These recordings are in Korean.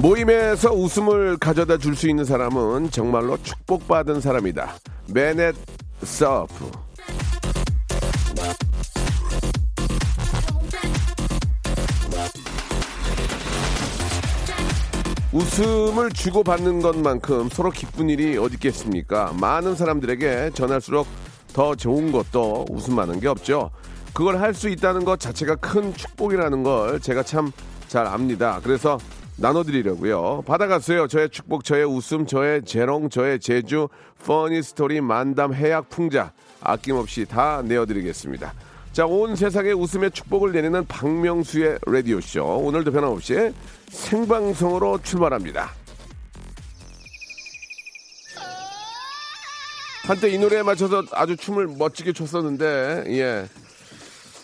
모임에서 웃음을 가져다 줄 수 있는 사람은 정말로 축복받은 사람이다 베넷 서프 웃음을 주고받는 것만큼 서로 기쁜 일이 어디 있겠습니까? 많은 사람들에게 전할수록 더 좋은 것도 웃음 많은 게 없죠. 그걸 할 수 있다는 것 자체가 큰 축복이라는 걸 제가 참 잘 압니다. 그래서 나눠드리려고요. 받아가세요. 저의 축복, 저의 웃음, 저의 재롱, 저의 제주, 퍼니 스토리, 만담, 해약, 풍자 아낌없이 다 내어드리겠습니다. 자, 온 세상에 웃음의 축복을 내리는 박명수의 라디오쇼. 오늘도 변함없이 생방송으로 출발합니다. 한때 이 노래에 맞춰서 아주 춤을 멋지게 췄었는데, 예.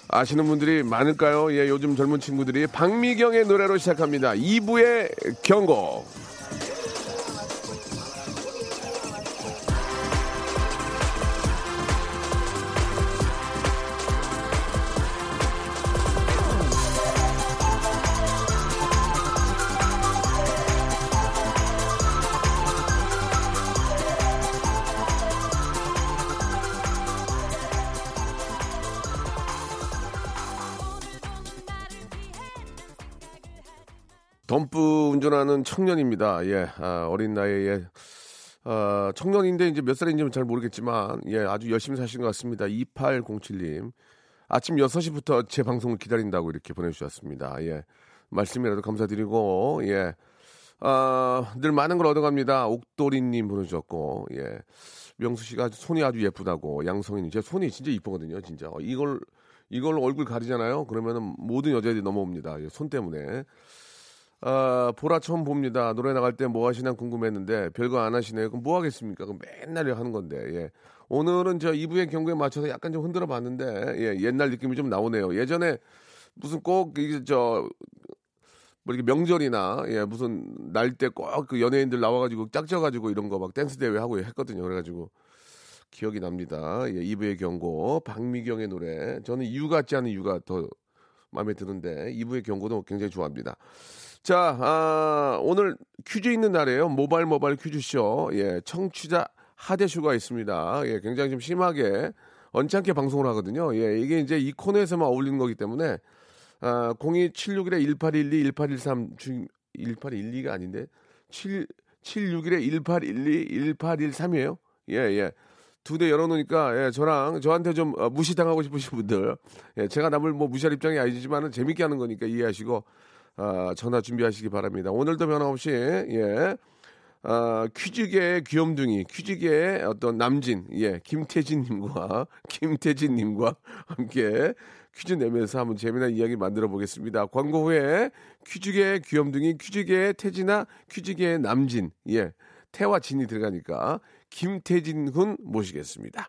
아시는 분들이 많을까요? 예, 요즘 젊은 친구들이 박미경의 노래로 시작합니다. 2부의 경고. 운전하는 청년입니다. 예, 아, 어린 나이에 아, 청년인데 이제 몇 살인지는 잘 모르겠지만 예, 아주 열심히 사신 것 같습니다. 2807님. 아침 6시부터 제 방송을 기다린다고 이렇게 보내주셨습니다. 예. 말씀이라도 감사드리고, 예. 아, 늘 많은 걸 얻어갑니다. 옥도리님 보내주셨고, 예. 명수 씨가 손이 아주 예쁘다고, 양성인님. 제 손이 진짜 이쁘거든요, 진짜. 어, 이걸, 이걸 얼굴 가리잖아요? 그러면은 모든 여자들이 넘어옵니다. 예, 손 때문에. 아, 보라 처음 봅니다. 노래 나갈 때 뭐 하시나 궁금했는데 별거 안 하시네요. 그럼 뭐 하겠습니까? 그럼 맨날 하는 건데. 예. 오늘은 저 2부의 경고에 맞춰서 약간 좀 흔들어 봤는데 예, 옛날 느낌이 좀 나오네요. 예전에 무슨 꼭 이게 저 뭐 이렇게 명절이나 예, 무슨 날 때 꼭 그 연예인들 나와 가지고 짝져 가지고 이런 거 막 댄스 대회 하고 했거든요. 그래 가지고 기억이 납니다. 예, 2부의 경고 박미경의 노래. 저는 이유 같지 않은 이유가 더 마음에 드는데 2부의 경고도 굉장히 좋아합니다. 자, 아, 오늘 퀴즈 있는 날이에요. 모바일 모바일 퀴즈쇼. 예, 청취자 하대쇼가 있습니다. 예, 굉장히 좀 심하게 언짢게 방송을 하거든요. 예, 이게 이제 이 코너에서만 어울리는 거기 때문에 아, 02761에 1812, 1813 중 1812가 아닌데 7 761에 1812, 1813이에요. 예, 예. 두 대 열어놓으니까 예, 저랑 저한테 좀 어, 무시당하고 싶으신 분들 예, 제가 남을 뭐 무시할 입장이 아니지만은 재밌게 하는 거니까 이해하시고 아, 전화 준비하시기 바랍니다. 오늘도 변함없이 예. 아, 퀴즈계의 귀염둥이, 퀴즈계의 어떤 남진, 예, 김태진님과 김태진님과 함께 퀴즈 내면서 한번 재미난 이야기 만들어 보겠습니다. 광고 후에 퀴즈계의 귀염둥이, 퀴즈계의 태진아, 퀴즈계의 남진, 예, 태와 진이 들어가니까 김태진 군 모시겠습니다.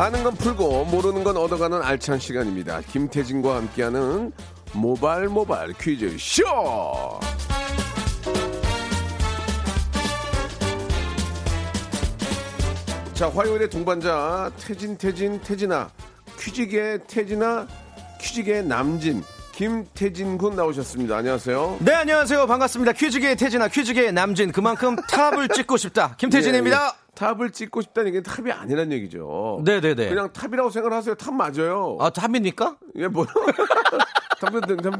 아는 건 풀고 모르는 건 얻어가는 알찬 시간입니다. 김태진과 함께하는 모발 모발 퀴즈 쇼. 자 화요일의 동반자 태진 태진 태진아 퀴즈계 태진아 퀴즈계 남진 김태진 군 나오셨습니다. 안녕하세요. 네, 안녕하세요. 반갑습니다. 퀴즈계의 태진아, 퀴즈계의 남진. 그만큼 탑을 찍고 싶다. 김태진입니다. 예, 예. 탑을 찍고 싶다는 게 탑이 아니란 얘기죠. 네네네. 그냥 탑이라고 생각하세요. 탑 맞아요. 아, 탑입니까? 예, 뭐요? 잘못된 잘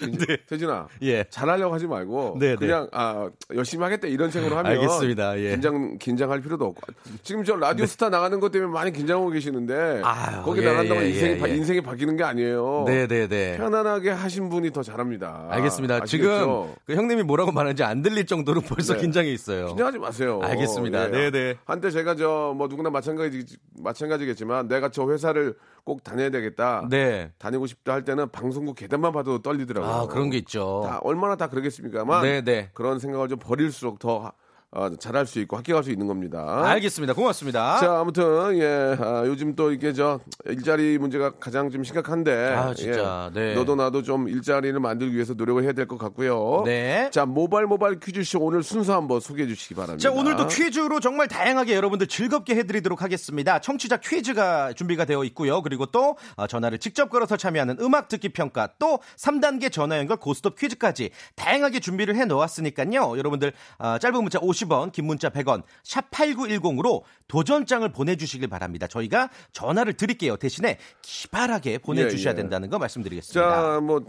못된가? 태진아, 예. 잘하려고 하지 말고 네, 네. 그냥 아 열심히 하겠다 이런 생각으로 하면 알겠습니다. 예. 긴장 긴장할 필요도 없고 지금 저 라디오 스타 나가는 것 때문에 많이 긴장하고 계시는데 아유, 거기 예, 나간다고 예, 인생이 예, 바, 예. 인생이 바뀌는 게 아니에요. 네네네. 편안하게 하신 분이 더 잘합니다. 알겠습니다. 아? 지금 그 형님이 뭐라고 말하는지 안 들릴 정도로 벌써 네. 긴장해 있어요. 긴장하지 마세요. 알겠습니다. 예. 네네. 한때 제가 저 뭐 누구나 마찬가지 마찬가지겠지만 내가 저 회사를 꼭 다녀야 되겠다. 네. 다니고 싶다 할 때는 방송국 계단만 봐도 떨리더라고요. 아 그런 게 있죠. 다 얼마나 다 그러겠습니까만 네네. 그런 생각을 좀 버릴수록 더 어, 잘할 수 있고 합격할 수 있는 겁니다. 알겠습니다. 고맙습니다. 자, 아무튼 예, 아, 요즘 또 이게 저 일자리 문제가 가장 좀 심각한데, 아, 진짜, 예, 네. 너도 나도 좀 일자리를 만들기 위해서 노력을 해야 될 것 같고요. 네. 자, 모바일 모바일 퀴즈쇼 오늘 순서 한번 소개해 주시기 바랍니다. 자, 오늘도 퀴즈로 정말 다양하게 여러분들 즐겁게 해드리도록 하겠습니다. 청취자 퀴즈가 준비가 되어 있고요. 그리고 또 어, 전화를 직접 걸어서 참여하는 음악 듣기 평가, 또 3단계 전화 연결 고스톱 퀴즈까지 다양하게 준비를 해 놓았으니까요. 여러분들 어, 짧은 문자 50 원, 긴 문자 100원, 샵 8910으로 도전장을 보내주시길 바랍니다. 저희가 전화를 드릴게요. 대신에 기발하게 보내주셔야 예, 예. 된다는 거 말씀드리겠습니다. 자, 뭐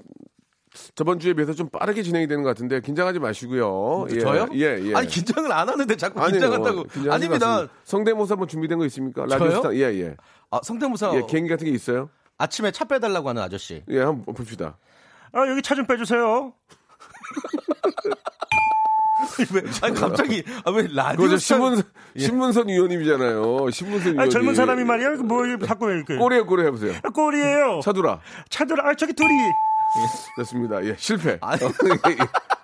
저번 주에 비해서 좀 빠르게 진행이 되는 것 같은데 긴장하지 마시고요. 예, 저요? 예, 예. 아니 긴장을 안 하는데 자꾸. 긴장한다고. 긴장하지 아닙니다. 성대모사 뭐 준비된 거 있습니까? 라디오 저요? 스타. 예, 예. 아, 성대모사 예, 개인기 같은 게 있어요? 아침에 차 빼달라고 하는 아저씨. 예, 한번 봅시다. 아, 여기 차 좀 빼주세요. 왜, 아니, 갑자기, 아, 왜 라디오. 신문, 신문선 위원님이잖아요. 신문선 위원님. 아, 젊은 사람이 말이야. 뭐 자꾸 이렇게 꼬리에 꼬리 해보세요. 꼴이에요. 차두라. 차들 아 저기 둘이 됐습니다. 예, 실패.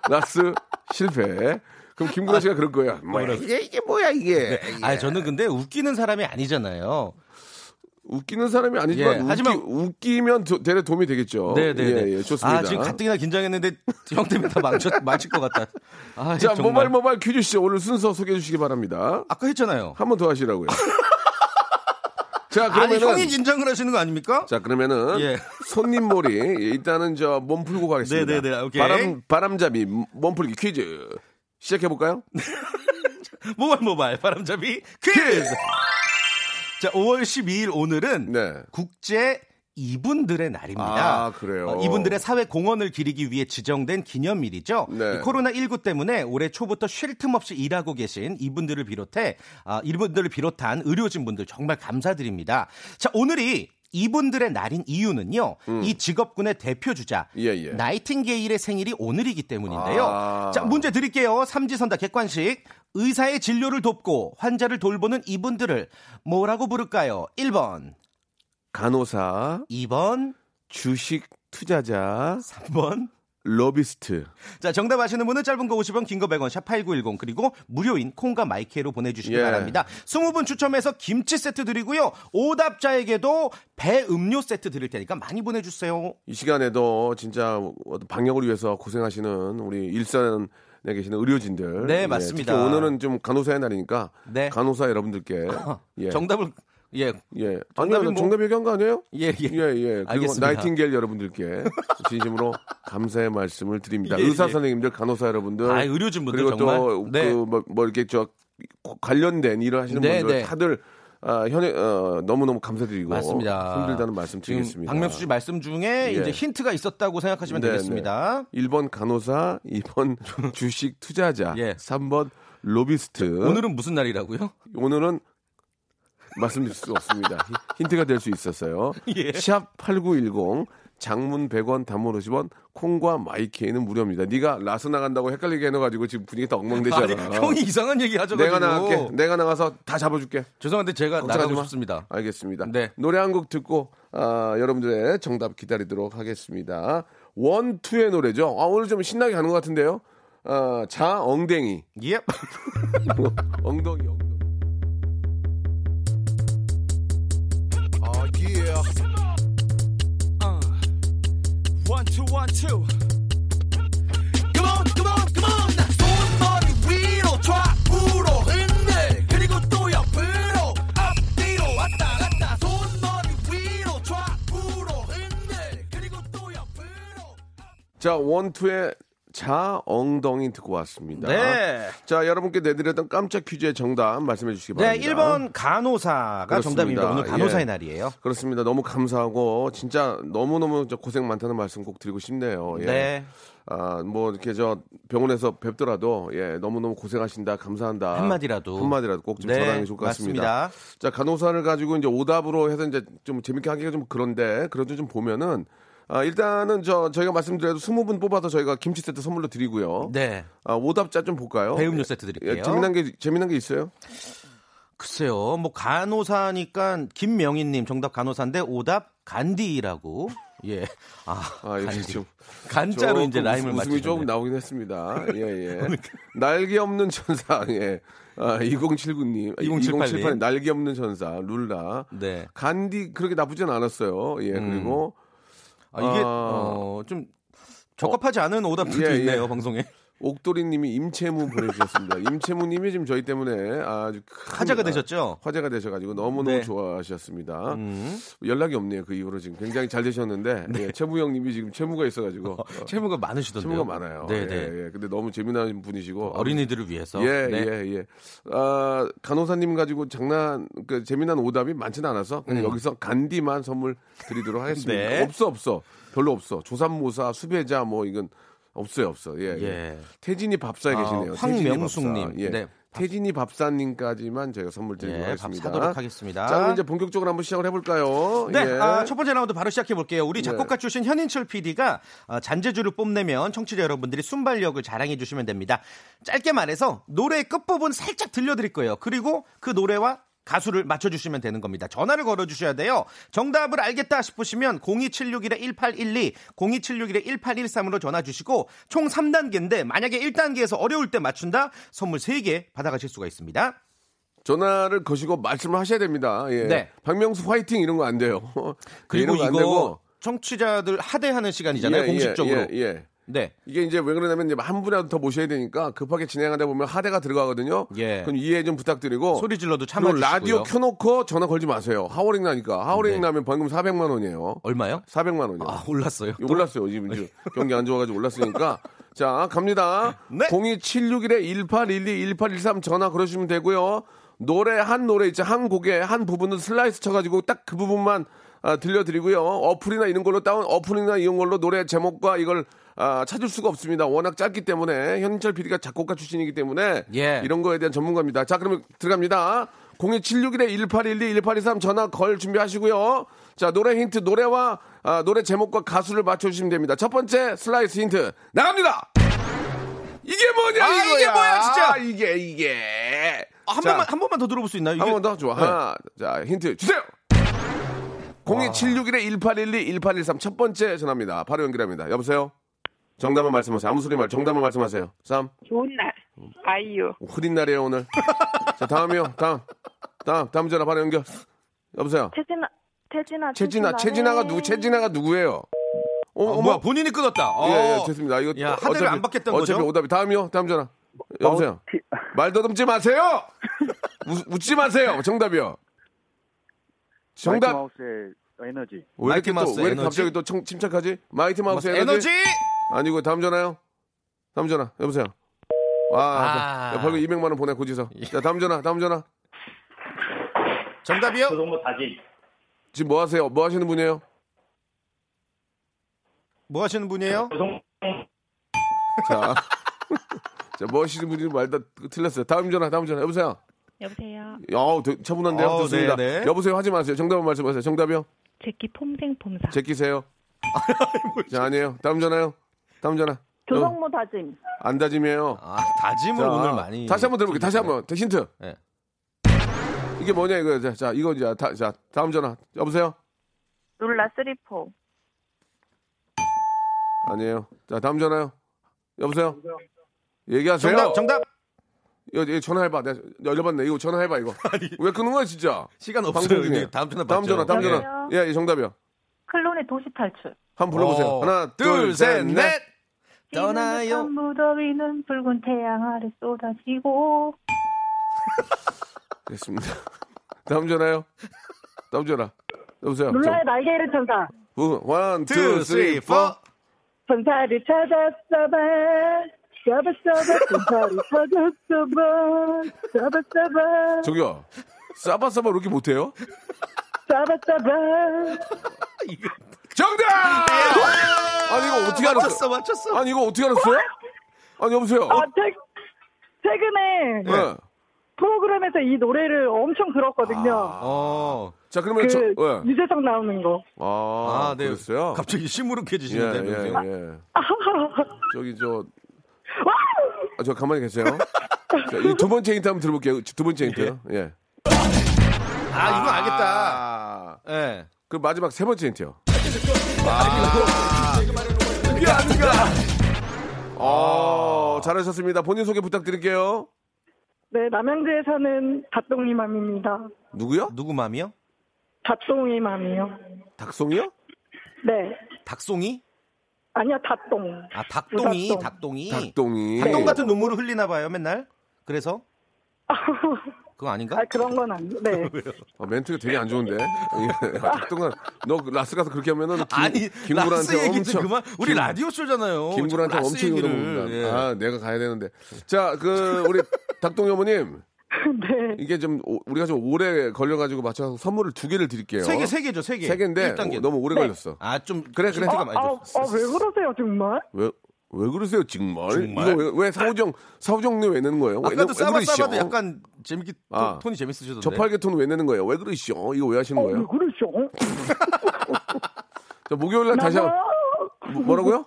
라스 실패. 그럼 김구라 씨가 그럴 거야. 뭐야, 이게, 이게 뭐야, 이게. 아, 저는 근데 웃기는 사람이 아니잖아요. 웃기는 사람이 아니지만, 예, 웃기, 하지만- 웃기면 도, 대래 도움이 되겠죠. 네네네. 예, 예, 좋습니다. 아, 지금 가뜩이나 긴장했는데 형 때문에 다 망쳐, 망칠 것 같다. 아, 자, 정말. 모바일 모바일 퀴즈쇼 오늘 순서 소개해 주시기 바랍니다. 아까 했잖아요. 한 번 더 하시라고요. 자, 아니, 그러면은. 형이 긴장을 하시는 거 아닙니까? 자, 그러면은 예. 손님몰이 예, 일단은 저 몸 풀고 가겠습니다. 네 네 네, 오케이. 바람 바람잡이 몸풀기 퀴즈 시작해 볼까요? 모바일 모바일 바람잡이 퀴즈! 자, 5월 12일 오늘은 네. 국제 이분들의 날입니다. 아, 그래요? 어, 이분들의 사회 공헌을 기리기 위해 지정된 기념일이죠. 네. 이 코로나 19 때문에 올해 초부터 쉴 틈 없이 일하고 계신 이분들을 비롯해 아, 이분들을 비롯한 의료진 분들 정말 감사드립니다. 자, 오늘이 이분들의 날인 이유는요. 이 직업군의 대표 주자 음. 예, 예. 나이팅게일의 생일이 오늘이기 때문인데요. 아. 자, 문제 드릴게요. 삼지선다 객관식. 의사의 진료를 돕고 환자를 돌보는 이분들을 뭐라고 부를까요? 1번, 간호사, 2번, 주식 투자자, 3번. 로비스트. 자, 정답 아시는 분은 짧은 거 50원, 긴 거 100원, 샵8910 그리고 무료인 콩과 마이크로 보내 주시기 예. 바랍니다. 20분 추첨해서 김치 세트 드리고요. 오답자에게도 배 음료 세트 드릴 테니까 많이 보내 주세요. 이 시간에도 진짜 방역을 위해서 고생하시는 우리 일산에 계시는 의료진들. 네, 예, 맞습니다. 특히 오늘은 좀 간호사의 날이니까 네. 간호사 여러분들께 예. 정답을 예, 예. 정답이 아니요, 뭐- 정답 얘기한 거 아니에요? 예, 예. 예, 예. 그리고. 나이팅게일 여러분들께 진심으로 감사의 말씀을 드립니다. 예, 의사 예. 선생님들, 간호사 여러분들. 아, 의료진 분들 그리고 정말. 또, 네. 그, 뭐, 뭐 이렇게 저, 관련된 일을 하시는 네, 분들 네. 다들, 아, 현에, 어, 너무너무 감사드리고. 맞습니다. 힘들다는 말씀 드리겠습니다. 박명수 씨 말씀 중에 예. 이제 힌트가 있었다고 생각하시면 네, 되겠습니다. 네. 1번 간호사, 2번 주식 투자자, 예. 3번 로비스트. 오늘은 무슨 날이라고요? 오늘은 말씀드릴 수 없습니다. 히- 힌트가 될 수 있었어요. 예. 샵8910 장문 100원 단문 50원 콩과 마이케이는 무료입니다. 네가 라스 나간다고 헷갈리게 해놔가지고 지금 분위기 다 엉망되잖아. 형이 이상한 얘기 하죠. 내가 나갈게. 내가 나가서 다 잡아줄게. 죄송한데 제가 나가고 마. 싶습니다. 알겠습니다. 네. 노래 한 곡 듣고 아, 여러분들의 정답 기다리도록 하겠습니다. 원, 투의 노래죠. 아, 오늘 좀 신나게 가는 것 같은데요. 아, 자, 엉댕이. 예. 엉덩이, 엉덩이. One two one two. 자, 원, 투의 자 엉덩이 듣고 왔습니다. 네. 자, 여러분께 내드렸던 깜짝 퀴즈의 정답 말씀해 주시기 네, 바랍니다. 1번 간호사가 그렇습니다. 정답입니다. 오늘 간호사의 예. 날이에요. 그렇습니다. 너무 감사하고 진짜 너무너무 저 고생 많다는 말씀 꼭 드리고 싶네요. 예. 네. 아, 뭐 이렇게 저 병원에서 뵙더라도 예, 너무너무 고생하신다. 감사한다. 한마디라도. 한마디라도 꼭좀 네, 전하는 게 좋을 것 같습니다. 맞습니다. 자, 간호사를 가지고 이제 오답으로 해서 이제 좀 재밌게 하기가 좀 그런데 그래도 좀 보면은 아, 일단은 저 저희가 말씀드려도 20분 뽑아서 저희가 김치 세트 선물로 드리고요. 네. 아, 오답자 좀 볼까요? 배음료 세트 드릴게요. 예, 재미난 게 재미난 게 있어요? 글쎄요, 뭐 간호사니까 김명희 님 정답 간호사인데 오답 간디라고. 예. 아, 아, 이게 간디. 좀 간자로 이제 라임을 웃음- 웃음이 조금. 나오긴 했습니다. 예, 예. 날개 없는 천사, 예. 아, 2079님. 2078 님. 날개 없는 천사, 룰라. 네. 간디 그렇게 나쁘진 않았어요. 예, 그리고. 아, 이게 아. 어, 좀 적합하지 않은 오답들도 예, 예. 있네요 방송에. 옥돌이님이 임채무 보내주셨습니다. 임채무님이 지금 저희 때문에 아주 큰, 화제가 아, 되셨죠? 화제가 되셔가지고 너무너무 네. 좋아하셨습니다. 음. 연락이 없네요. 그 이후로 지금 굉장히 잘 되셨는데 예, 채무 형님이 지금 채무가 있어가지고 어, 채무가 많으시던데요. 채무가 많아요. 네, 네. 예, 예. 근데 너무 재미난 분이시고 어린이들을 위해서. 예, 네. 예, 예. 아, 간호사님 가지고 장난, 그, 재미난 오답이 많지는 않아서, 그냥 여기서 간디만 선물 드리도록 하겠습니다. 음. 네. 없어, 없어. 별로 없어. 조산모사, 수배자, 뭐, 이건 없어요, 없어. 예. 예. 예. 태진이 밥사에 아, 계시네요. 황명숙님. 밥사. 예. 네. 태진이 밥사님까지만 저희가 선물 드리도록 예, 밥 하겠습니다. 사도록 하겠습니다. 자, 이제 본격적으로 한번 시작을 해볼까요? 네, 예. 아, 첫 번째 라운드 바로 시작해 볼게요. 우리 네. 작곡가 출신 현인철 PD가 잔재주를 뽐내면 청취자 여러분들이 순발력을 자랑해 주시면 됩니다. 짧게 말해서 노래의 끝부분 살짝 들려드릴 거예요. 그리고 그 노래와 가수를 맞춰주시면 되는 겁니다. 전화를 걸어주셔야 돼요. 정답을 알겠다 싶으시면 02761-1812, 02761-1813으로 전화 주시고 총 3단계인데 만약에 1단계에서 어려울 때 맞춘다 선물 3개 받아가실 수가 있습니다. 전화를 거시고 말씀을 하셔야 됩니다. 예. 네. 박명수 화이팅 이런 거 안 돼요. 그리고 이런 거안 이거 되고. 청취자들 하대하는 시간이잖아요. 예, 공식적으로. 예, 예. 네. 이게 이제 왜 그러냐면 이제 한 분이라도 더 모셔야 되니까 급하게 진행하다 보면 하대가 들어가거든요. 예. 그럼 이해 좀 부탁드리고. 소리 질러도 그리고 참아 주시고요. 라디오 켜놓고 전화 걸지 마세요. 하워링 나니까. 하워링 네. 나면 벌금 400만 원이에요. 얼마요? 400만 원이요. 아, 올랐어요. 이거 올랐어요. 지금 이제 경기 안 좋아가지고 올랐으니까. 자, 갑니다. 네. 02761-1812-1813 전화 걸으시면 되고요. 노래 한 노래 있죠. 한 곡에 한 부분을 슬라이스 쳐가지고 딱 그 부분만 아, 들려드리고요. 어플이나 이런 걸로 다운 어플이나 이런 걸로 노래 제목과 이걸 아, 찾을 수가 없습니다. 워낙 짧기 때문에 현인철 PD가 작곡가 출신이기 때문에 예. 이런 거에 대한 전문가입니다. 자, 그러면 들어갑니다. 02761-1812-1813 전화 걸 준비하시고요. 자, 노래 힌트, 노래와 아, 노래 제목과 가수를 맞춰주시면 됩니다. 첫 번째 슬라이스 힌트 나갑니다. 이게 뭐냐 아, 이거야. 이게 뭐야, 진짜? 아, 이게 이게. 아, 한 자, 번만 한 번만 더 들어볼 수 있나요? 한 번 더 좋아. 네. 하나, 자 힌트 주세요. 02761-1812-1813 첫 번째 전화입니다. 바로 연결합니다. 여보세요. 정답만 말씀하세요. 아무 소리 말. 정답만 말씀하세요. 3. 좋은 날. 아이유. 흐린 날이에요 오늘. 자 다음이요. 다음. 다음 다음 전화 바로 연결. 여보세요. 태진아, 태진아. 최진아 최진아가 누구? 최진아가 누구예요? 어, 어, 뭐야 본인이 끊었다. 어. 예, 예, 됐습니다. 이거 야, 하대를 안 받겠다는 어차피 거죠? 오답이 다음이요. 다음 전화. 여보세요. 말 더듬지 마세요. 웃, 웃지 마세요. 정답이요. 정답. 마우스의 에너지. 왜 마이티 이렇게 또, 마우스 왜 이렇게 에너지? 갑자기 또 청- 침착하지? 마이티 마우스 에너지? 에너지. 아니고 다음 전화요. 다음 전화. 여보세요. 아, 아. 야, 벌금 200만 원 보내 고지서. 자, 다음 전화. 다음 전화. 정답이요? 지금 뭐 하세요? 뭐 하시는 분이에요? 뭐 하시는 분이에요? 자. 자, 뭐 하시는 분인지 말다 틀렸어요. 다음 전화. 다음 전화. 여보세요. 여보세요. 야, 되- 차분한데요. 어, 좋습니다. 네, 네. 여보세요. 하지 마세요. 정답은 말씀하세요. 정답이요? 제키 폼생 폼사. 제끼세요. 자, 아니에요. 다음 전화요. 다음 전화. 어, 조성모 다짐. 안 다짐이에요. 아, 다짐을 자, 오늘 많이. 다시 한번 들어볼게요. 다시 한번. 힌트. 네. 이게 뭐냐 이거. 자, 자 이거 이제 다, 자 다음 전화. 여보세요. 룰라 쓰리포. 아니에요. 자 다음 전화요. 여보세요. 얘기하세요. 정답, 정답. 이거, 이거 전화해봐. 내가 열려봤네. 이거 전화해봐 이거. 왜 끊는 거야 진짜? 시간 없어요. 중에. 다음 전화 다음 받죠. 전화. 다음 네. 전화. 예, 예, 정답이요. 클론의 도시 탈출. 한번 불러보세요. 어, 하나, 둘, 셋, 넷. 떠나요. 무더위는 붉은 태양 아래 쏟아지고. 됐습니다. 다음 전화요. 다음 전화. 여보세요. 룰라의 날개 잃은 천사. One, two, two, three, four. Four. 전사를 찾았어봐. 써봐, 써봐, 전사를 찾았어봐. 써봐, 써봐, 저기요. 싸바싸바 이렇게 못해요? 써봐, 써봐. 정답! 아니, 이거 어떻게 알았어? 맞췄어, 맞췄어. 아니, 이거 어떻게 알았어요? 아니, 여보세요? 아, 최, 최근에 네. 프로그램에서 이 노래를 엄청 들었거든요. 어. 자, 그러면 그 저, 예. 유재석 나오는 거. 아, 아, 네. 그랬어요? 갑자기 예, 시무룩해지시는데. 예, 명수. 예. 저기, 저, 아, 저 가만히 계세요. 자, 이 두 번째 힌트 한번 들어볼게요. 두 번째 힌트. 예. 아, 이거 알겠다. 아, 예. 그 마지막 세 번째 힌트요. 그게 아닌가? 아, 잘하셨습니다. 본인 소개 부탁드릴게요. 네, 남양주에 사는 닷동이 맘입니다. 누구요? 누구 맘이요? 닷동이 맘이요. 닭송이요? 네. 닭송이? 아니야, 닷동. 아, 닭동이, 닭동. 닭동이. 닭동이. 닭동 같은 눈물을 흘리나 봐요, 맨날. 그래서? 그거 아닌가? 아, 그런 건 아니에요. 네. 어, 멘트가 되게 안 좋은데. 예. 닭동아, 너 라스 가서 그렇게 하면은 김, 아니, 좀 엄청 그만. 우리 김- 라디오 쇼잖아요. 라스 엄청 얘기를. 물어봅니다. 예. 아, 내가 가야 되는데. 자, 그 우리 닭동이 어머님. 네. 이게 좀 오- 우리가 좀 오래 걸려가지고 맞춰서 선물을 두 개를 드릴게요. 세 개, 세 개죠, 세 개. 세 개인데 1단계. 어, 너무 오래 걸렸어. 아, 좀. 그래, 그래. 아, 많이 아. 아, 왜 그러세요, 정말? 왜, 왜 그러세요, 정말? 정말? 이거 왜, 왜 사우정, 사우정님 왜 내는 거예요? 왜, 아까도 왜 싸바? 싸바도 약간 재밌게 톤- 아. 톤이 재밌으셨던데. 저팔계 톤 왜 내는 거예요? 왜 그러시오? 이거 왜 하시는 어, 왜 거예요? 그러셔? 자, 목요일 날 다시 한. 뭐- 뭐라고요?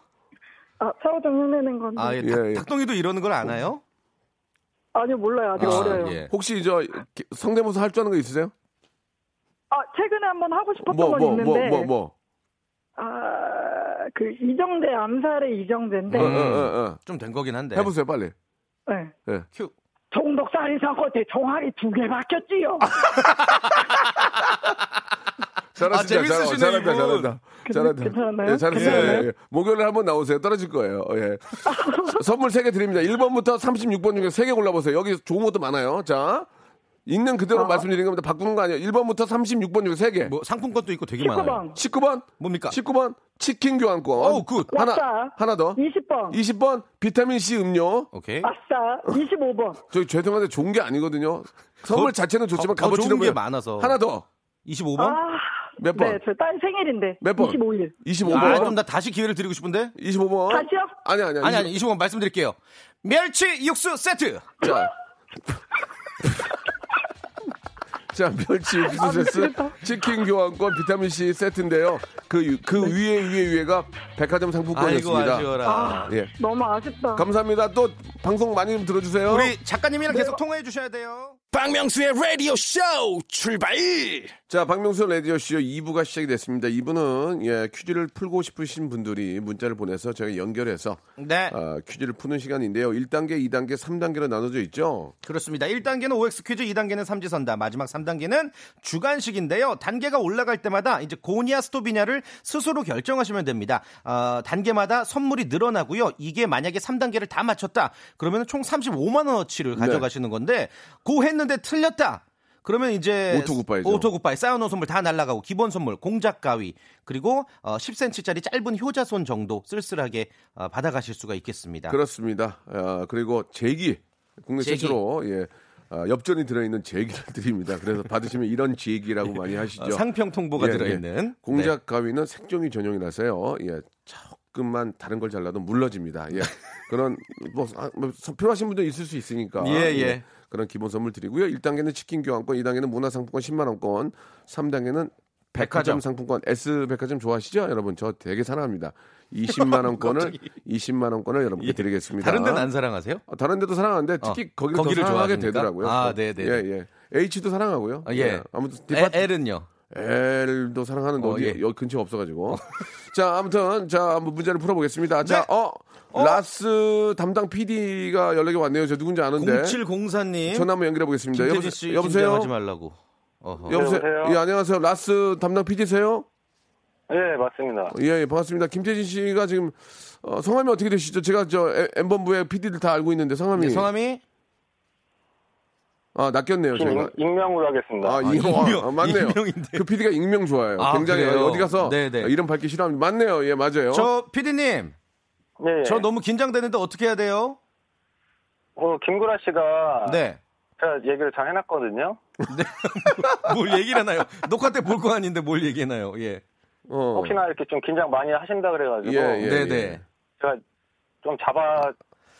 아, 사오정 해내는 건데. 아, 예. 예, 닭, 예. 닭동이도 이러는 걸 아나요? 아니요, 몰라요. 아직 아, 어려요. 예. 혹시 저 성대모사 할 줄 아는 거 있으세요? 아, 최근에 한번 하고 싶었던 뭐, 건 뭐, 뭐, 있는데. 뭐, 뭐. 아, 그 이정재 암살의 이정재인데. 어, 어, 어, 어. 좀된 거긴 한데. 해보세요, 빨리. 네. 예. 큐. 총독 살인 사건 때 총알이 두 개 박혔지요. 잘하신다, 아, 재밌으시네, 잘, 잘한다. 잘한다. 잘한다. 괜찮았나요? 예, 잘했어요. 예, 예. 목요일에 한번 나오세요. 떨어질 거예요. 예. 선물 3개 드립니다. 1번부터 36번 중에 3개 골라보세요. 여기 좋은 것도 많아요. 자. 있는 그대로 말씀드리는 겁니다. 바꾸는 거 아니에요. 1번부터 36번 중에 3개. 뭐 상품권도 있고 되게 많아요. 19번, 19번? 뭡니까? 19번 치킨 교환권. 어우, good. 하나 왔다. 하나 더. 20번, 20번 비타민 C 음료. 오케이. 아싸, 25번, 저희 죄송한데 좋은 게 아니거든요. 선물 더- 자체는 좋지만 더- 값어치는 좋은 게? 많아서. 하나 더. 25번? 아, 몇 번? 네, 저 딸 생일인데. 몇 번? 25일. 25번. 아, 좀나 다시 기회를 드리고 싶은데. 25번. 다시요? 아니 아니 아니, 아니, 25번 말씀드릴게요. 멸치 육수 세트. 자. 자, 멸치 육수 아, 세트. 치킨 교환권, 비타민 C 세트인데요. 그, 그 위에 위에 위에가 백화점 아이고, 상품권이었습니다. 아쉬워라. 아, 예. 너무 아쉽다. 감사합니다. 또 방송 많이 좀 들어주세요. 우리 작가님이랑 계속 통화해 주셔야 돼요. 박명수의 라디오 쇼 출발! 자, 박명수 라디오 쇼 2부가 시작이 됐습니다. 2부는 예, 퀴즈를 풀고 싶으신 분들이 문자를 보내서 저희가 연결해서 네. 아, 퀴즈를 푸는 시간인데요. 1단계, 2단계, 3단계로 나눠져 있죠. 그렇습니다. 1단계는 OX 퀴즈, 2단계는 삼지선다, 마지막 3단계는 주간식인데요. 단계가 올라갈 때마다 이제 고냐 스토비냐를 스스로 결정하시면 됩니다. 어, 단계마다 선물이 늘어나고요. 이게 만약에 3단계를 다 맞췄다. 그러면 총 35만 원어치를 네. 가져가시는 건데 go 했는데 틀렸다. 그러면 이제 auto goodbye죠. auto goodbye 쌓여놓은 선물 다 날라가고 기본 선물 공작 가위 그리고 어, 10cm짜리 짧은 효자손 정도 쓸쓸하게 어, 받아가실 수가 있겠습니다. 그렇습니다. 아, 그리고 제기 국내 제기. 최초로 예, 아, 엽전이 들어있는 제기를 드립니다. 그래서 받으시면 이런 제기라고 많이 하시죠. 어, 상평 통보가 예, 들어있는 네. 예. 공작 가위는 색종이 전용이라서요. 예, 조금만 다른 걸 잘라도 물러집니다. 예, 그런 뭐, 아, 뭐 필요하신 분도 있을 수 있으니까. 예, 예. 그런 기본 선물 드리고요. 1단계는 치킨 교환권, 2단계는 문화상품권 10만 원권, 3단계는 백화점 백화점. 상품권 S 백화점 좋아하시죠? 여러분 저 되게 사랑합니다. 20만 원권을 갑자기. 20만 원권을 여러분께 드리겠습니다. 다른 데는 안 사랑하세요? 어, 다른 데도 사랑하는데 특히 어, 거기를, 거기를 더 사랑하게 좋아하십니까? 되더라고요. 아, 네, 네. 예, 예. H도 사랑하고요. 아, 예. 아무튼 에, 디파트 L은요? L도 사랑하는데 어, 어디 예. 여기 근처에 없어가지고. 자, 아무튼 자 한번 문제를 풀어보겠습니다. 자, 네. 어, 라스 담당 PD가 연락이 왔네요. 저 누군지 아는데. 0704님. 전화 한번 연결해 보겠습니다. 김태진 씨 여보세요. 긴장하지 말라고. 어허. 여보세요. 예, 안녕하세요. 라스 담당 PD세요? 네, 맞습니다. 예, 예, 반갑습니다. 김태진 씨가 지금 어, 성함이 어떻게 되시죠? 제가 저 엠- 엠본부의 PD들 다 알고 있는데 성함이 네, 성함이 아 낚였네요. 저희가. 익- 익명으로 하겠습니다. 아, 아, 익명, 익명, 아, 맞네요. 익명인데. 그 PD가 익명 좋아해요. 아, 굉장히 그래요? 어디 가서 네네. 이름 밝기 싫어합니다. 맞네요. 예, 맞아요. 저 PD님 예, 예. 저 너무 긴장되는데 어떻게 해야 돼요? 어, 김구라 씨가 네. 제가 얘기를 잘 해놨거든요. 뭘 얘기를 하나요? 녹화 때 볼 거 아닌데 뭘 얘기해나요? 예. 어. 혹시나 이렇게 좀 긴장 많이 하신다 그래가지고 예, 예, 네네. 예. 제가 좀 잡아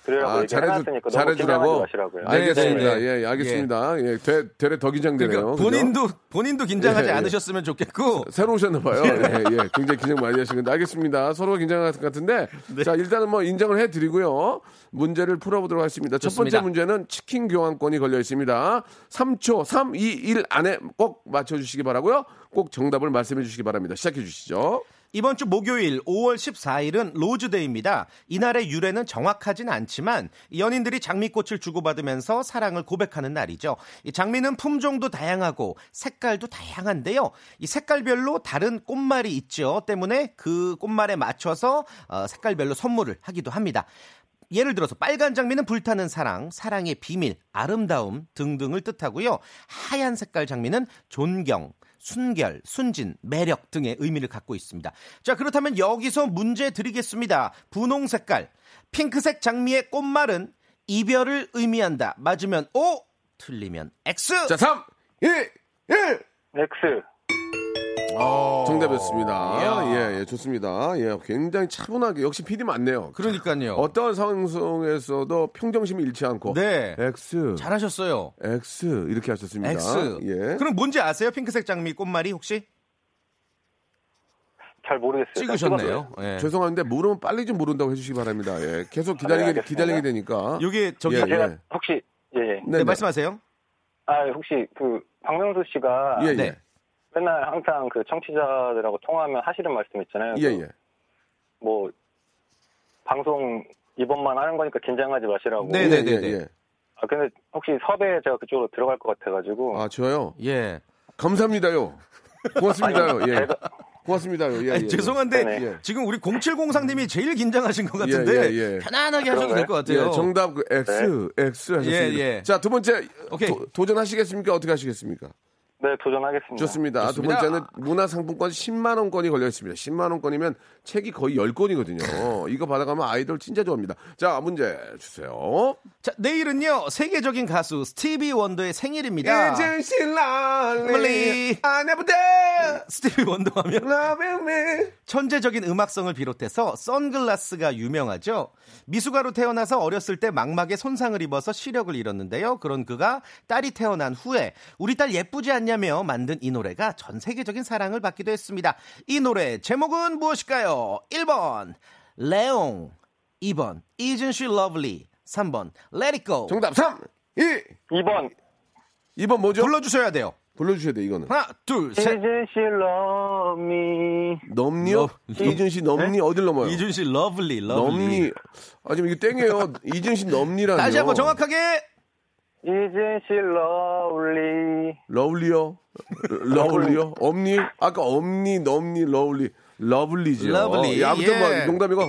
드리라고 아, 잘해주, 잘해주라고? 긴장하지 마시라고요. 알겠습니다. 네, 네. 예, 예, 알겠습니다. 예, 되, 되레 더 긴장되네요. 그러니까 그죠? 본인도 본인도 긴장하지 예, 예. 않으셨으면 좋겠고 새로 오셨나봐요. 예, 예. 굉장히 긴장 많이 하신 건데. 알겠습니다. 서로 긴장한 것 같은데. 네. 자, 일단은 뭐 인정을 해드리고요. 문제를 풀어보도록 하겠습니다. 첫 번째 좋습니다. 문제는 치킨 교환권이 걸려 있습니다. 3초, 3, 2, 1 안에 꼭 맞춰주시기 바라고요. 꼭 정답을 말씀해 주시기 바랍니다. 시작해 주시죠. 이번 주 목요일 5월 14일은 로즈데이입니다. 이날의 유래는 정확하진 않지만 연인들이 장미꽃을 주고받으면서 사랑을 고백하는 날이죠. 이 장미는 품종도 다양하고 색깔도 다양한데요. 이 색깔별로 다른 꽃말이 있죠. 때문에 그 꽃말에 맞춰서 어, 색깔별로 선물을 하기도 합니다. 예를 들어서 빨간 장미는 불타는 사랑, 사랑의 비밀, 아름다움 등등을 뜻하고요. 하얀 색깔 장미는 존경, 순결, 순진, 매력 등의 의미를 갖고 있습니다. 자, 그렇다면 여기서 문제 드리겠습니다. 분홍 색깔, 핑크색 장미의 꽃말은 이별을 의미한다. 맞으면 O, 틀리면 X. 자, 3, 2, 1. X. 정답이었습니다. 이야. 예, 예, 좋습니다. 예, 굉장히 차분하게 역시 PD 맞네요. 그러니까요. 어떤 상황 속에서도 평정심이 잃지 않고 네. X, 잘하셨어요. X 이렇게 하셨습니다. X. 예. 그럼 뭔지 아세요? 핑크색 장미 꽃말이 혹시? 잘 모르겠어요. 찍으셨네요. 예. 죄송한데 모르면 빨리 좀 모른다고 해주시기 바랍니다. 예, 계속 네, 기다리게 알겠습니다. 기다리게 되니까. 요게 저기 예, 아, 제가 예. 혹시 예, 예. 네, 네, 네. 말씀하세요. 아, 혹시 그 박명수 씨가 예, 예. 네. 맨날 항상 그 청취자들하고 통화하면 하시는 말씀 있잖아요. 예, 그 예. 뭐 방송 이번만 하는 거니까 긴장하지 마시라고. 네, 네, 네, 예, 네. 예. 아 근데 혹시 섭외 제가 그쪽으로 들어갈 것 같아가지고. 아, 저요? 예. 감사합니다요. 고맙습니다요. 예. 제가 고맙습니다요. 예, 아니, 예. 죄송한데 네. 예. 지금 우리 0703님이 제일 긴장하신 것 같은데 예, 예, 예. 편안하게 하셔도 될 것 같아요. 예, 정답 그 X, X 하셨습니다. 예, 예. 자, 두 번째 오케이. 도, 전하시겠습니까 어떻게 하시겠습니까? 네 도전하겠습니다. 좋습니다. 좋습니다. 두 번째는 문화상품권 10만 원권이 걸려 있습니다. 10만 원권이면 책이 거의 10권이거든요. 이거 받아가면 아이돌 진짜 좋아합니다. 자, 문제 주세요. 자, 내일은요 세계적인 가수 스티비 원더의 생일입니다. 신랑리 I never 스티비 원더 하면. 천재적인 음악성을 비롯해서 선글라스가 유명하죠. 미숙아로 태어나서 어렸을 때 망막에 손상을 입어서 시력을 잃었는데요. 그런 그가 딸이 태어난 후에 우리 딸 예쁘지 않냐 며 만든 이 노래가 전 세계적인 사랑을 받기도 했습니다. 이 노래 제목은 무엇일까요? 1번 레옹 2번 Isn't She Lovely 3번 Let It Go 정답 3, 2, 2번 2번 뭐죠? 불러주셔야 돼요. 불러주셔야 돼, 이거는. 하나 둘셋 she love me? 넘니요? 넘- 이준 씨 넘니 어딜 넘어요? 이준 씨 lovely lovely 넘니. 아, 지금 이게 땡이에요. 이준 씨 넘니라뇨. 다시 한번 정확하게 Isn't she lovely? lovely요? lovely요? 엄니? 아까 엄니, 넘니, lovely. lovely죠. lovely, 예, 아무튼 예. 뭐 농담이고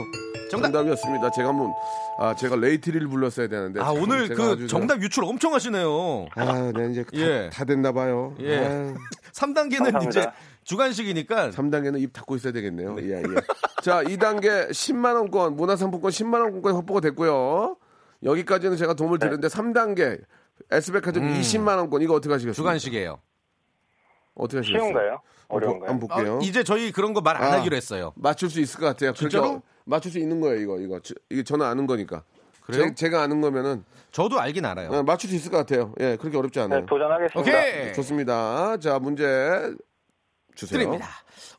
정답. 정답 이었습니다. 제가 한번 아 제가 Let It Go를 불렀어야 되는데. 아참 오늘 그 정답 유출 엄청 하시네요. 저- 아, 네 이제 다, 예. 다 됐나 봐요. 예. 아유, 3단계는 감사합니다. 이제 주관식이니까 3단계는 입 닫고 있어야 되겠네요. 예, 예. 자, 2단계 10만 원권, 문화상품권 10만 원권 확보가 됐고요. 여기까지는 제가 도움을 네. 드렸는데 3단계 S백화점 20만 원권 이거 어떻게 하시겠어요? 음. 주간식이에요. 어떻게 하시겠어요? 쉬운가요? 어려운가요? 한번 아, 볼게요. 이제 저희 그런 거 말안 아. 하기로 했어요. 맞출 수 있을 것 같아요. 그렇게 진짜로? 어, 맞출 수 있는 거예요, 이거. 이거. 저- 이게 저는 아는 거니까. 그래요? 제, 가 아는 거면은 저도 알긴 알아요. 어, 맞출 수 있을 것 같아요. 예, 그렇게 어렵지 않아요. 네, 도전하겠습니다. 오케이. 좋습니다. 자, 문제 주세요. 드립니다.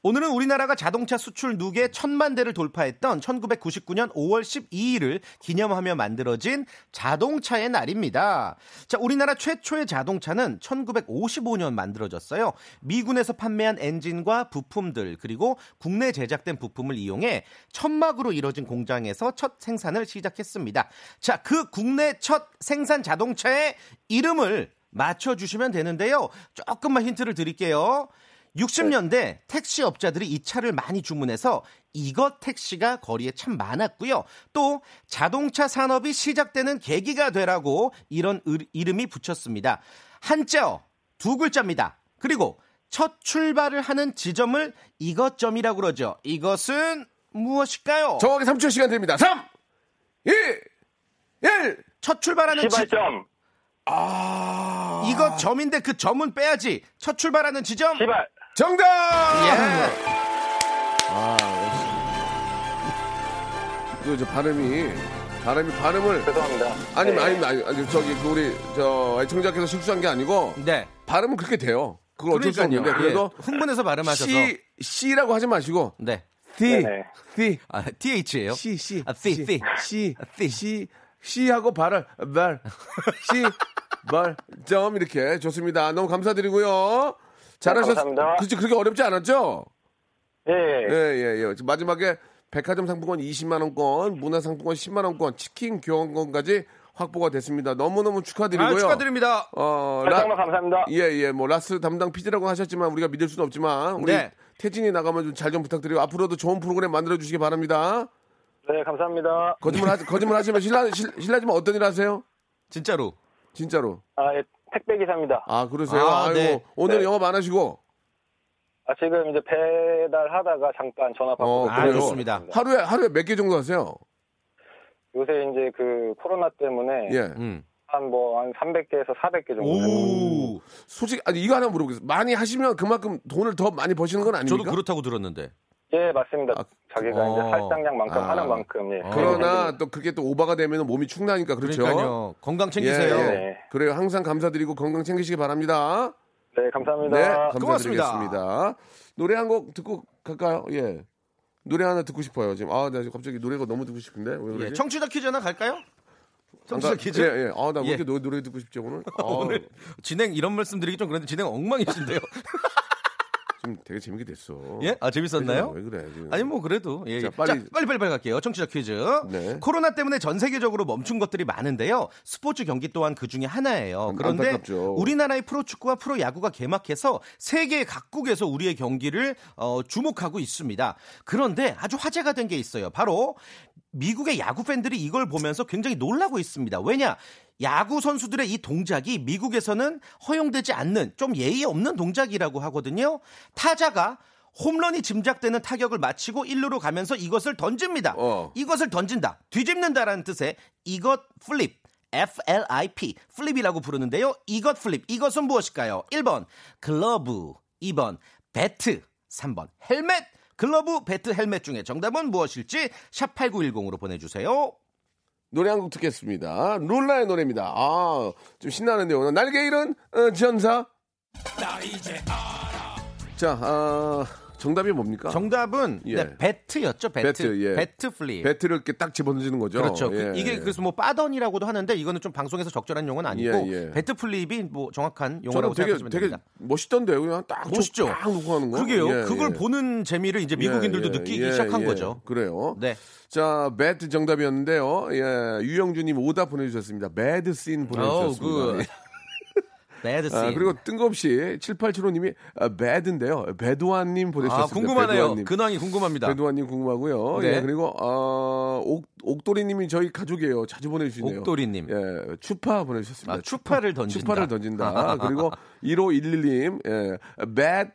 오늘은 우리나라가 자동차 수출 누계 천만 대를 돌파했던 1999년 5월 12일을 기념하며 만들어진 자동차의 날입니다. 자, 우리나라 최초의 자동차는 1955년 만들어졌어요. 미군에서 판매한 엔진과 부품들 그리고 국내 제작된 부품을 이용해 천막으로 이뤄진 공장에서 첫 생산을 시작했습니다. 자, 그 국내 첫 생산 자동차의 이름을 맞춰주시면 되는데요. 조금만 힌트를 드릴게요. 60년대 택시 업자들이 이 차를 많이 주문해서 이것 택시가 거리에 참 많았고요. 또 자동차 산업이 시작되는 계기가 되라고 이런 을- 이름이 붙였습니다. 한자어 두 글자입니다. 그리고 첫 출발을 하는 지점을 이것점이라고 그러죠. 이것은 무엇일까요? 정확히 3초 시간 드립니다. 3, 2, 1. 첫 출발하는 지, 시발점. 아. 이거 점인데 그 점은 빼야지. 첫 출발하는 지점. 시발. 정답! 예. 아, 역시. 그, 저 발음이, 발음이, 발음을. 죄송합니다. 아니, 네. 아니, 아니, 아니, 저기, 그 우리, 저, 애청자께서 실수한 게 아니고, 네. 발음은 그렇게 돼요. 그걸 어쩔 수. 없는데, 그래도, 예. 흥분해서 발음하셔서. C, C라고 하지 마시고, 네. C, 네네. C, 아, TH예요. C, C, 아, C, C. C, 아, C. C, C하고 발을, 발, C, 발, 점, 이렇게. 좋습니다. 너무 감사드리고요. 잘하셨, 감사합니다. 그치, 그렇게 어렵지 않았죠? 예. 예, 예, 예. 마지막에 백화점 상품권 20만 원권, 문화 상품권 10만 원권, 치킨 교환권까지 확보가 됐습니다. 너무너무 축하드리고요. 아, 축하드립니다. 어, 한번 감사합니다. 예, 예, 뭐, 라스 담당 PD라고 하셨지만 우리가 믿을 수는 없지만, 우리 네. 태진이 나가면 좀잘좀 부탁드리고, 앞으로도 좋은 프로그램 만들어 주시기 바랍니다. 네, 감사합니다. 거짓말, 하, 거짓말 하시면 실례, 실- 실례지만 어떤 일 하세요? 진짜로. 진짜로. 아, 예, 택배 기사입니다. 아, 그러세요? 아, 아, 이고 네. 오늘 네. 영업 안 하시고, 아, 지금 이제 배달하다가 잠깐 전화 받고. 어, 아? 좋습니다. 하루에, 하루에 몇 개 정도 하세요? 요새 이제 그 코로나 때문에 예. 음. 한뭐한 300개에서 400개 정도. 오. 솔직히, 아니, 이거 하나 물어보겠습니다. 많이 하시면 그만큼 돈을 더 많이 버시는 건 아닙니까? 저도 그렇다고 들었는데. 예, 맞습니다. 아, 자기가 어. 이제 할당량만큼 아. 하는 만큼. 예. 그러나 또 그게 또 오바가 되면 몸이 축나니까 그렇죠. 그러니까요. 건강 챙기세요. 예, 예. 네. 그래요. 항상 감사드리고 건강 챙기시기 바랍니다. 네, 감사합니다. 네, 고맙습니다. 감사드리겠습니다. 노래 한 곡 듣고 갈까요? 예. 노래 하나 듣고 싶어요. 지금 아, 나 지금 갑자기 노래가 너무 듣고 싶은데. 예, 청취자 퀴즈 하나 갈까요? 청취자 안 가- 퀴즈. 예, 예. 아, 나왜 예. 이렇게 노래, 노래 듣고 싶지 오늘? 아, 오늘 진행 이런 말씀 드리기 좀 그런데 진행 엉망이신데요. 지금 되게 재밌게 됐어. 예? 아 재밌었나요? 왜 그래? 지금. 아니 뭐 그래도 예. 자, 자, 빨리- 빨리 빨리 빨리 갈게요. 청취자 퀴즈. 네. 코로나 때문에 전 세계적으로 멈춘 것들이 많은데요. 스포츠 경기 또한 그 중에 하나예요. 안- 그런데 안타깝죠. 우리나라의 프로축구와 프로야구가 개막해서 세계 각국에서 우리의 경기를 어, 주목하고 있습니다. 그런데 아주 화제가 된 게 있어요. 바로 미국의 야구 팬들이 이걸 보면서 굉장히 놀라고 있습니다. 왜냐? 야구 선수들의 이 동작이 미국에서는 허용되지 않는 좀 예의 없는 동작이라고 하거든요. 타자가 홈런이 짐작되는 타격을 마치고 1루로 가면서 이것을 던집니다. 어. 이것을 던진다. 뒤집는다라는 뜻의 이것 flip. F-L-I-P. flip이라고 부르는데요. 이것 flip. 이것은 무엇일까요? 1번 글러브, 2번 배트, 3번 헬멧. 글러브, 배트, 헬멧 중에 정답은 무엇일지 샵 8910으로 보내주세요. 노래 한 곡 듣겠습니다. 룰라의 노래입니다. 아, 좀 신나는데요. 오늘 날개 잃은 어, 천사. 자, 아, 정답이 뭡니까? 정답은 예. 네, 배트였죠. 배트. 배트, 예. 배트 flip. 배트를 이렇게 딱 집어던지는 거죠. 그렇죠. 그- 예, 이게 예. 그래서 뭐 빠던이라고도 하는데 이거는 좀 방송에서 적절한 용어는 아니고 예, 예. 배트 flip이 뭐 정확한 용어라고 되게 생각하시면 되게 됩니다. 멋있던데요. 그냥 딱 멋있죠. 딱 놓고 하는 거. 그러게요. 예, 그걸 예. 보는 재미를 이제 미국인들도 예, 예, 느끼기 예, 시작한 예. 거죠. 그래요. 네. 자, 배트 정답이었는데요. 예, 유영주님 오답 보내주셨습니다. 베드신 보내주셨습니다. 어우, good. 베드 아, 신. 그리고 뜬금없이 7875님이 아, 배트인데요. 배두환님 보내주셨습니다. 아, 궁금하네요. 배두환님. 근황이 궁금합니다. 배두환님 궁금하고요. 네. 예, 그리고 어, 옥, 옥돌이님이 저희 가족이에요. 자주 보내주시네요. 옥돌이님. 예, 추파 보내주셨습니다. 아, 추파를 던진다. 추파를 던진다. 그리고 1511님, 예, 배틀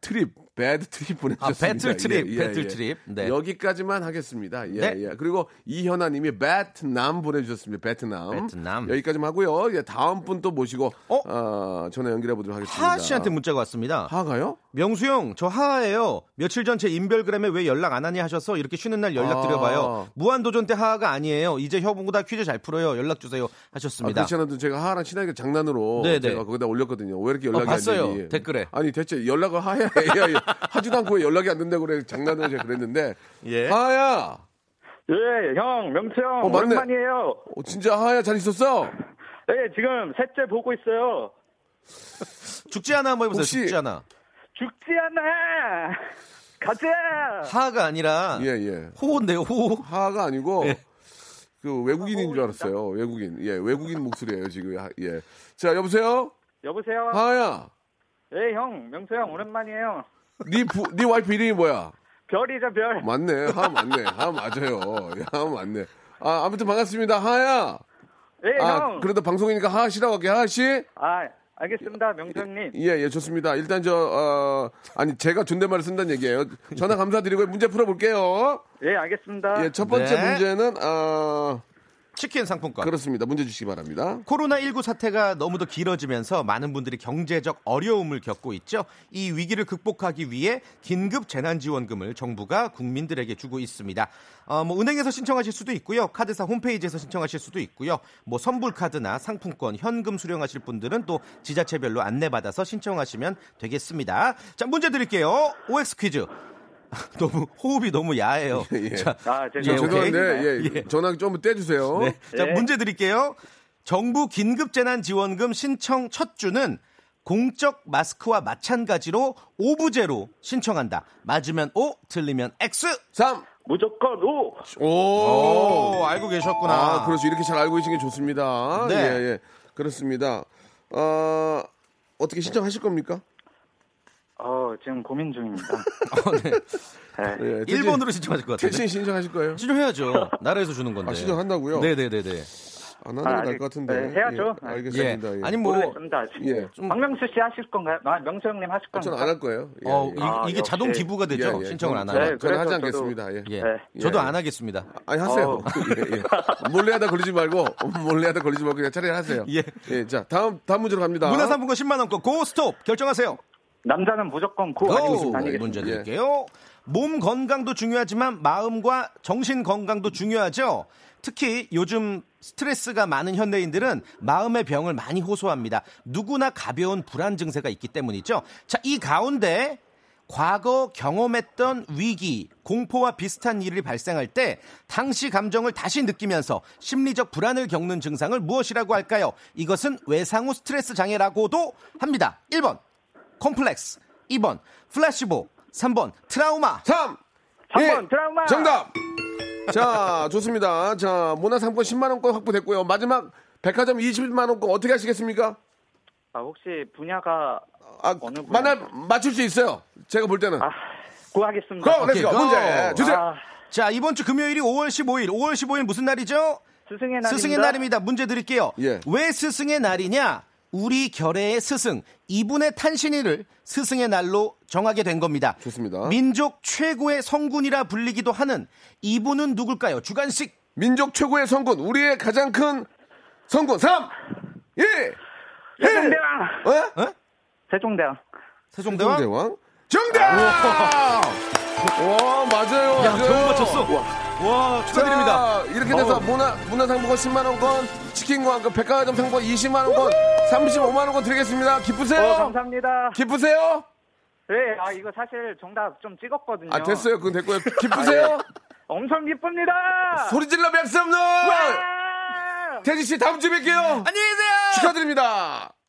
트립, 배틀 트립 보내주셨습니다. 아, 배틀 트립, 예, 예, 배틀 예. 트립. 네. 여기까지만 하겠습니다. 예, 네. 예. 그리고 이현아님이 베트남 보내주셨습니다. 베트남. 베트남. 여기까지만 하고요. 예, 다음 분 또 모시고 어? 어, 전화 연결해 보도록 하겠습니다. 하하 씨한테 문자가 왔습니다. 하하가요? 명수 형, 저 하하예요. 며칠 전 제 인별그램에 왜 연락 안 하니 하셔서 이렇게 쉬는 날 연락 아. 드려봐요. 무한도전 때 하하가 아니에요. 이제 형보다 퀴즈 잘 풀어요. 연락 주세요. 아, 하셨습니다. 그렇지 않아도 제가 하하랑 친하게 장난으로 네, 네. 제가 거기다 올렸거든요. 왜 이렇게 연락이 어, 봤어요. 안 되니? 댓글에. 아니 대체 연락을 하야 해야 하지도 않고 왜 연락이 안 된다고 그래 장난으로 제가 그랬는데 예. 하야 예, 형, 명수 형, 어, 맞네. 오랜만이에요. 어, 진짜 하야 잘 있었어? 네, 지금 셋째 보고 있어요. 죽지 않아 한번 해보세요. 혹시- 죽지 않아. 죽지 않아! 가자! 하하가 아니라 예 예. 호호인데요. 호호. 하가 아니고 예. 그 외국인인 줄 알았어요. 외국인. 예, 외국인 목소리예요 지금. 하- 예. 자 여보세요. 여보세요? 하야. 예, 형, 명수 형, 오랜만이에요. 네 부, 네 와이프 이름이 뭐야? 별이죠, 별. 맞네. 하 맞네. 하 맞아요. 예, 하 맞네. 아 아무튼 반갑습니다. 하야. 예, 아 형. 그래도 방송이니까 하하 씨라고 할게. 하하 씨. 아, 알겠습니다, 명수 형님. 예, 예, 좋습니다. 일단 저, 어, 아니, 제가 존댓말을 쓴다는 얘기예요. 전화 감사드리고 문제 풀어볼게요. 예, 알겠습니다. 예, 첫 번째 네. 문제는, 어, 치킨 상품권. 그렇습니다. 문제 주시기 바랍니다. 코로나19 사태가 너무도 길어지면서 많은 분들이 경제적 어려움을 겪고 있죠. 이 위기를 극복하기 위해 긴급 재난지원금을 정부가 국민들에게 주고 있습니다. 어, 뭐 은행에서 신청하실 수도 있고요. 카드사 홈페이지에서 신청하실 수도 있고요. 뭐 선불 카드나 상품권, 현금 수령하실 분들은 또 지자체별로 안내받아서 신청하시면 되겠습니다. 자, 문제 드릴게요. OX 퀴즈. 너무 호흡이 너무 야해요. 예. 자, 아, 저, 예. 죄송한데, 예, 예. 전화 좀 떼주세요. 네. 자, 예. 문제 드릴게요. 정부 긴급재난지원금 신청 첫 주는 공적 마스크와 마찬가지로 오부제로 신청한다. 맞으면 O, 틀리면 X. 3, 무조건 오! 오. 오, 알고 계셨구나. 아, 그렇죠. 이렇게 잘 알고 계신 게 좋습니다. 네. 예, 예. 그렇습니다. 어, 어떻게 신청하실 겁니까? 어, 지금 고민 중입니다. 어, 네. 네. 예, 태진- 1번으로 신청하실 것 같은데. 태진 신청하실 거예요? 신청해야죠. 나라에서 주는 건데. 아, 신청한다고요? 네네네네. 안 하는 게 아, 나을 아직- 것 같은데. 네, 해야죠. 예, 알겠습니다. 예. 아니 뭐 모르겠습니다. 예. 박명수 씨 하실 건가요? 아, 명수 형님 하실 아, 건가요? 저는 안 할 거예요. 예, 어, 예. 이, 아, 게 역시. 자동 기부가 되죠. 예, 예. 신청을 안 하면. 저는 하지 저도- 않겠습니다. 예. 예. 네. 저도 예. 안 하겠습니다. 아니 하세요. 어. 예, 예. 몰래 하다 걸리지 말고 몰래 하다 걸리지 말고 그냥 차라리 하세요. 예. 자 다음 다음 문제로 갑니다. 문화상품권 10만 원권 고 스톱 결정하세요. 남자는 무조건 고 고! 아니겠습니다. 아니겠습니다. 문제 드릴게요. 몸 건강도 중요하지만 마음과 정신 건강도 중요하죠. 특히 요즘 스트레스가 많은 현대인들은 마음의 병을 많이 호소합니다. 누구나 가벼운 불안 증세가 있기 때문이죠. 자, 이 가운데 과거 경험했던 위기, 공포와 비슷한 일이 발생할 때 당시 감정을 다시 느끼면서 심리적 불안을 겪는 증상을 무엇이라고 할까요? 이것은 외상 후 스트레스 장애라고도 합니다. 1번 콤플렉스, 2번 플래시보, 3번 트라우마. 3 3번 드라마. 정답. 자 좋습니다. 자 문화상품 10만 원권 확보됐고요. 마지막 백화점 20만 원권 어떻게 하시겠습니까? 아, 혹시 분야가 아 어느 분야? 만날 맞출 수 있어요. 제가 볼 때는. 아, 고하겠습니다. 고! 문제 주세요. 아, 자, 이번 주 금요일이 5월 15일. 5월 15일 무슨 날이죠? 스승의 날입니다. 스승의 날입니다. 문제 드릴게요. 예. 왜 스승의 날이냐? 우리 결의의 스승, 이분의 탄신일을 스승의 날로 정하게 된 겁니다. 좋습니다. 민족 최고의 성군이라 불리기도 하는 이분은 누굴까요? 주간식. 민족 최고의 성군 우리의 가장 큰 성군 3 2 세종대왕. 어? 어? 세종대왕. 세종대왕? 대왕 정답! 와 맞아요. 야, 맞아요. 겨우 맞췄어. 와, 축하드립니다. 자, 이렇게 돼서 어. 문화, 문화상품권 10만원권, 치킨과 그 백화점 상품권 20만원권, 35만원권 드리겠습니다. 기쁘세요? 어, 감사합니다. 기쁘세요? 네, 아, 이거 사실 정답 좀 찍었거든요. 아, 됐어요. 그건 됐고요. 기쁘세요? 엄청 기쁩니다. 소리 질러 백성들! 와! 태지씨 다음 주에 뵐게요. 안녕히 계세요. 축하드립니다.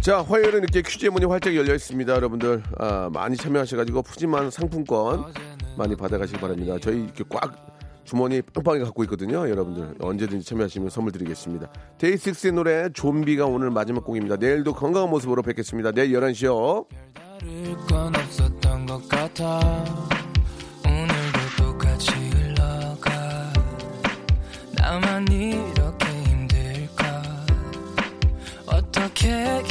자, 화요일은 이렇게 퀴즈의 문이 활짝 열려 있습니다. 여러분들, 아, 많이 참여하셔가지고 푸짐한 상품권 많이 받아가시기 바랍니다. 저희 이렇게 꽉 주머니 빵빵히 갖고 있거든요. 여러분들, 언제든지 참여하시면 선물 드리겠습니다. 데이식스의 노래, 좀비가 오늘 마지막 곡입니다. 내일도 건강한 모습으로 뵙겠습니다. 내일 11시요. 다를 건 없었던 것 같아 오늘도 똑같이 흘러가 나만 이렇게 힘들까 어떻게